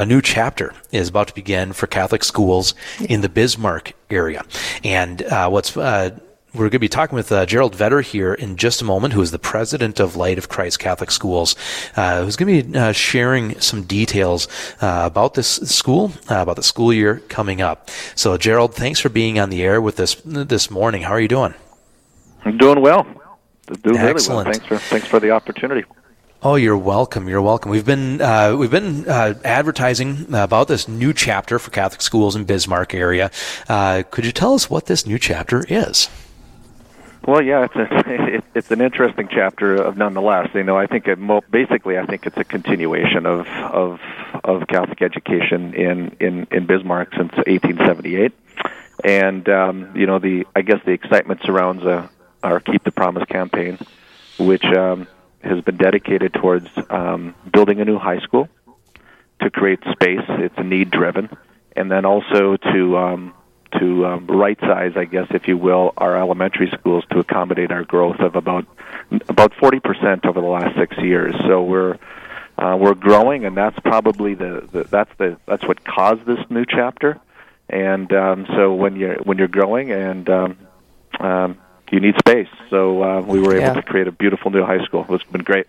a new chapter is about to begin for Catholic schools in the Bismarck area. And uh, what's uh, we're going to be talking with uh, Gerald Vetter here in just a moment, who is the president of Light of Christ Catholic Schools, uh, who's going to be uh, sharing some details uh, about this school, uh, about the school year coming up. So, Gerald, thanks for being on the air with us this morning. How are you doing? I'm doing well. Doing Excellent. really well. Thanks for thanks for the opportunity. Oh, you're welcome. You're welcome. We've been uh, we've been uh, advertising about this new chapter for Catholic schools in Bismarck area. Uh, could you tell us what this new chapter is? Well, yeah, it's a, it's an interesting chapter of nonetheless. You know, I think it mo- basically I think it's a continuation of of of Catholic education in in in Bismarck since 1878, and um, you know the I guess the excitement surrounds uh, our Keep the Promise campaign, which um, has been dedicated towards um, building a new high school to create space. It's need driven, and then also to um, to um, right size, I guess, if you will, our elementary schools to accommodate our growth of about about 40% over the last six years. So we're uh, we're growing, and that's probably the, the that's the that's what caused this new chapter. And um, so when you're when you're growing and um, um, you need space, so uh, we were able Yeah. to create a beautiful new high school. It's been great.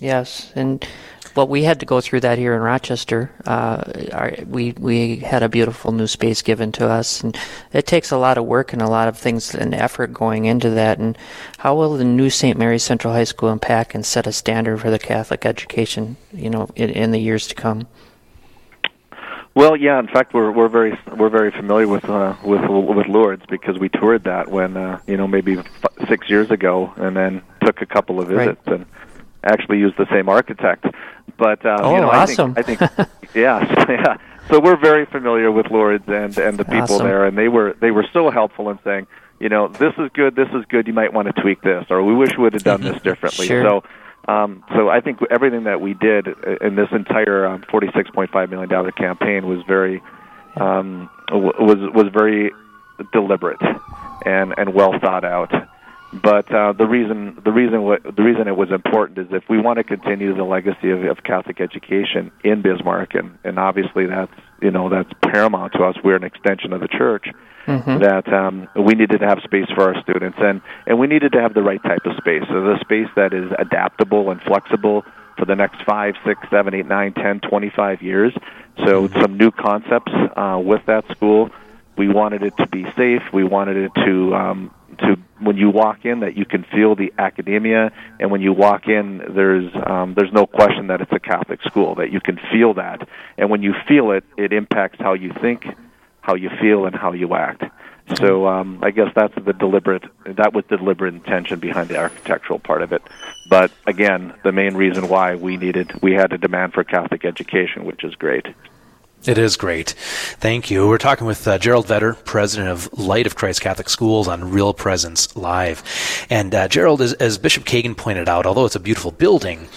Yes, and well, we had to go through that here in Rochester. Uh, our, we we had a beautiful new space given to us, and it takes a lot of work and a lot of things and effort going into that. And how will the new St. Mary's Central High School impact and set a standard for the Catholic education, you know, in, in the years to come? Well, yeah. In fact, we're we're very we're very familiar with uh, with with Lourdes because we toured that when uh, you know maybe f- six years ago, and then took a couple of Right. visits and actually used the same architect. But uh, Oh, you know, awesome. I think I think yeah, yeah. So we're very familiar with Lourdes and and the people Awesome. there, and they were they were so helpful in saying, you know, this is good, this is good. You might want to tweak this, or we wish we would have done this differently. Sure. So. Um, so I think everything that we did in this entire um, $46.5 million campaign was very um, was was very deliberate and and well thought out. But uh, the reason the reason what the reason it was important is if we want to continue the legacy of, of Catholic education in Bismarck, and and obviously that's you know that's paramount to us. We're an extension of the church. That um, we needed to have space for our students, and and we needed to have the right type of space. So the space that is adaptable and flexible for the next five, six, seven, eight, nine, ten, twenty-five years. So some new concepts uh, with that school. We wanted it to be safe. We wanted it to um, to when you walk in that you can feel the academia, and when you walk in, there's um, there's no question that it's a Catholic school. That you can feel that, and when you feel it, it impacts how you think, how you feel, and how you act. So um, I guess that's the deliberate that was the deliberate intention behind the architectural part of it. But again, the main reason why we needed we had a demand for Catholic education, which is great. It is great. Thank you. We're talking with uh, Gerald Vetter, president of Light of Christ Catholic Schools on Real Presence Live. And uh, Gerald, as, as Bishop Kagan pointed out, although it's a beautiful building,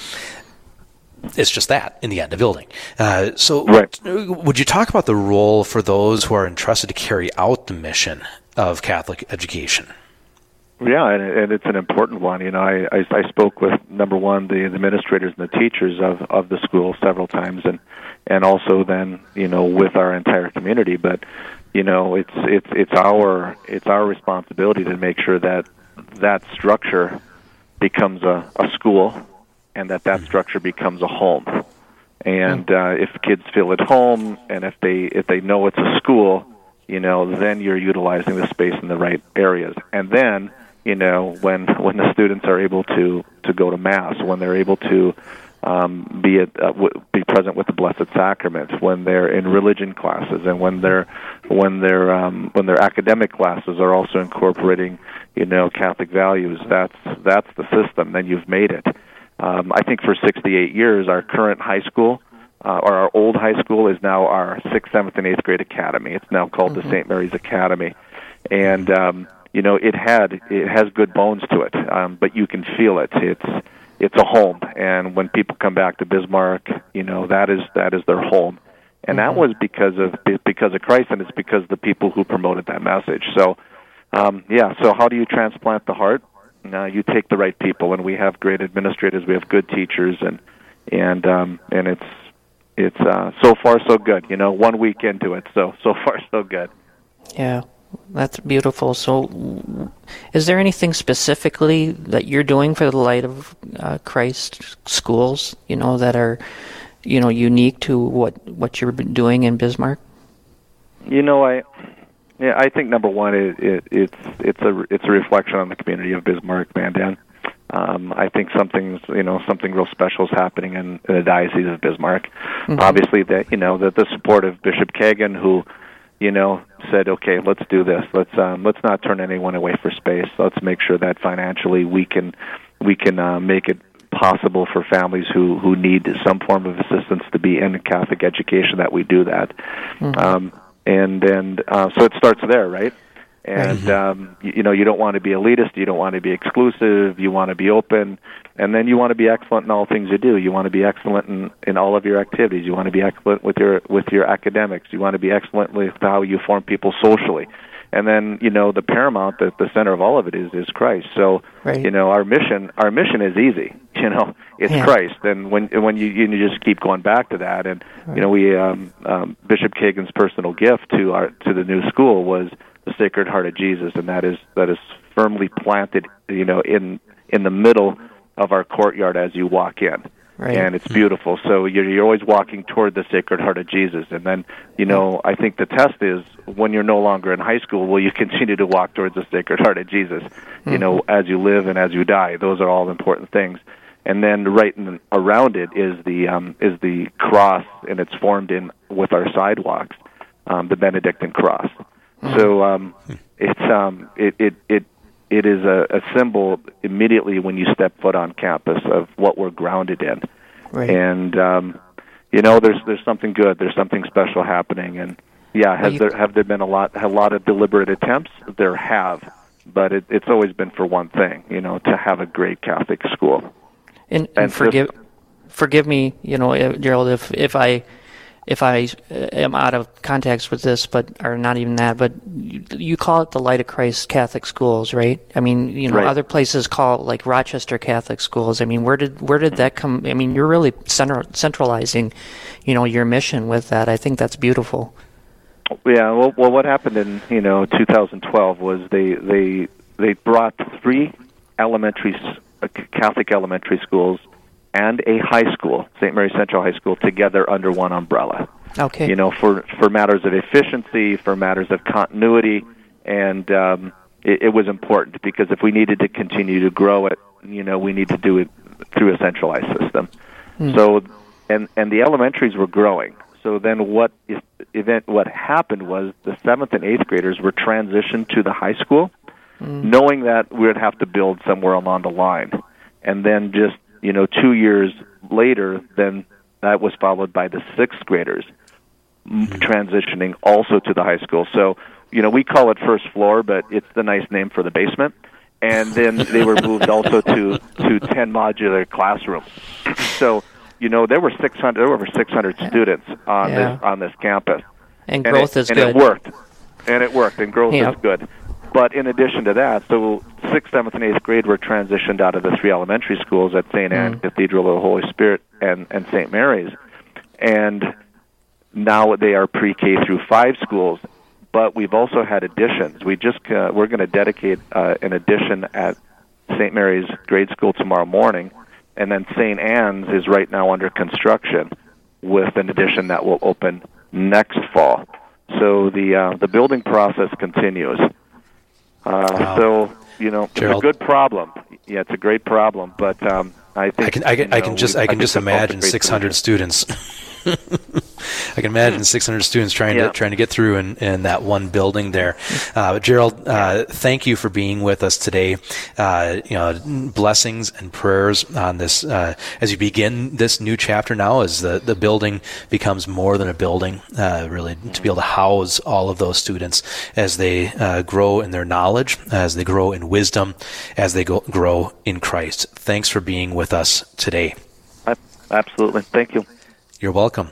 it's just that in the end, a building. Uh, so, Right. would you talk about the role for those who are entrusted to carry out the mission of Catholic education? Yeah, and, and it's an important one. You know, I, I, I spoke with number one the administrators and the teachers of of the school several times, and and also then you know with our entire community. But you know, it's it's it's our it's our responsibility to make sure that that structure becomes a, a school, and that that structure becomes a home. And uh, if kids feel at home, and if they if they know it's a school, you know, then you're utilizing the space in the right areas. And then, you know, when when the students are able to to go to mass, when they're able to um, be at, uh, w- be present with the Blessed Sacrament, when they're in religion classes, and when they're when their um, when their academic classes are also incorporating, you know, Catholic values. That's that's the system. Then you've made it. Um, I think for 68 years, our current high school uh, or our old high school is now our sixth, seventh, and eighth grade academy. It's now called the St. Mary's Academy, and um, you know it had it has good bones to it, um, but you can feel it. It's it's a home, and when people come back to Bismarck, you know that is that is their home, and that was because of because of Christ, and it's because of the people who promoted that message. So, um, yeah. So how do you transplant the heart? Uh, you take the right people, and we have great administrators. We have good teachers, and and um, and it's it's uh, so far so good. You know, one week into it, so so far so good. Yeah, that's beautiful. So, is there anything specifically that you're doing for the Light of uh, Christ schools? You know that are, you know, unique to what what you're doing in Bismarck. You know, I yeah, I think number one, it, it, it's it's a it's a reflection on the community of Bismarck, Mandan. Um, I think something's you know something real special is happening in, in the diocese of Bismarck. Mm-hmm. Obviously, that you know that the support of Bishop Kagan, who you know said, okay, let's do this. Let's um, let's not turn anyone away for space. Let's make sure that financially we can we can uh, make it possible for families who who need some form of assistance to be in Catholic education that we do that. Mm-hmm. Um, and and uh, so it starts there, right? And mm-hmm. um, you, you know you don't want to be elitist you don't want to be exclusive you want to be open and then you want to be excellent in all things you do you want to be excellent in, in all of your activities you want to be excellent with your with your academics you want to be excellent with how you form people socially and then you know the paramount the, the center of all of it is is christ so right. you know our mission our mission is easy you know it's yeah. christ and when when you you just keep going back to that and right. you know we um, um bishop kagan's personal gift to our to the new school was the Sacred Heart of Jesus, and that is that is firmly planted, you know, in in the middle of our courtyard as you walk in. Right. And it's beautiful. So you're, you're always walking toward the Sacred Heart of Jesus. And then, you know, I think the test is when you're no longer in high school, will you continue to walk towards the Sacred Heart of Jesus? Mm-hmm. You know, mm-hmm. as you live and as you die. Those are all important things. And then right in, around it is the um, is the cross, and it's formed in with our sidewalks, um, the Benedictine cross. So um, it's um, it it it it is a, a symbol immediately when you step foot on campus of what we're grounded in, right. and um, you know there's there's something good, there's something special happening, and yeah, has there have there been a lot a lot of deliberate attempts? There have, but it, it's always been for one thing, you know, to have a great Catholic school. And, and, and forgive forgive me, you know, Gerald, if if I if I uh, am out of context with this, but or not even that, but you, you, call it the Light of Christ Catholic Schools, right? I mean, you know, right. other places call it like Rochester Catholic Schools. I mean, where did where did that come? I mean, you're really center, centralizing, you know, your mission with that. I think that's beautiful. Yeah. Well, well, what happened in you know 2012 was they they they brought three elementary uh, Catholic elementary schools and a high school, St. Mary Central High School, together under one umbrella. Okay. You know, for for matters of efficiency, for matters of continuity, and um, it, it was important because if we needed to continue to grow it, you know, we need to do it through a centralized system. Hmm. So, and and the elementaries were growing. So then, what event? What happened was the seventh and eighth graders were transitioned to the high school, hmm. knowing that we would have to build somewhere along the line, and then just you know, two years later, then that was followed by the sixth graders mm-hmm. transitioning also to the high school. So, you know, we call it first floor, but it's the nice name for the basement. And then they were moved also to to ten modular classrooms. So, you know, there were six hundred, there were over six hundred students on yeah. this on this campus, and, and growth it, is and good. And it worked, and it worked, and growth is good. But in addition to that, so sixth, seventh, and eighth grade were transitioned out of the three elementary schools at St. Anne mm. Cathedral of the Holy Spirit and, and St. Mary's. And now they are pre-K through five schools. But we've also had additions. We just uh, we're going to dedicate uh, an addition at St. Mary's grade school tomorrow morning, and then St. Anne's is right now under construction with an addition that will open next fall. So the uh, the building process continues. Uh, wow. So you know, Gerald. it's a good problem. Yeah, it's a great problem, but um, I think I can I can, you know, I can just I can just imagine 600 students. I can imagine 600 students trying yeah. to trying to get through in, in that one building there. Uh, Gerald, uh, thank you for being with us today. Uh, you know, blessings and prayers on this uh, as you begin this new chapter now, as the the building becomes more than a building. Uh, really, to be able to house all of those students as they uh, grow in their knowledge, as they grow in wisdom, as they go, grow in Christ. Thanks for being with us today. Absolutely, thank you. You're welcome.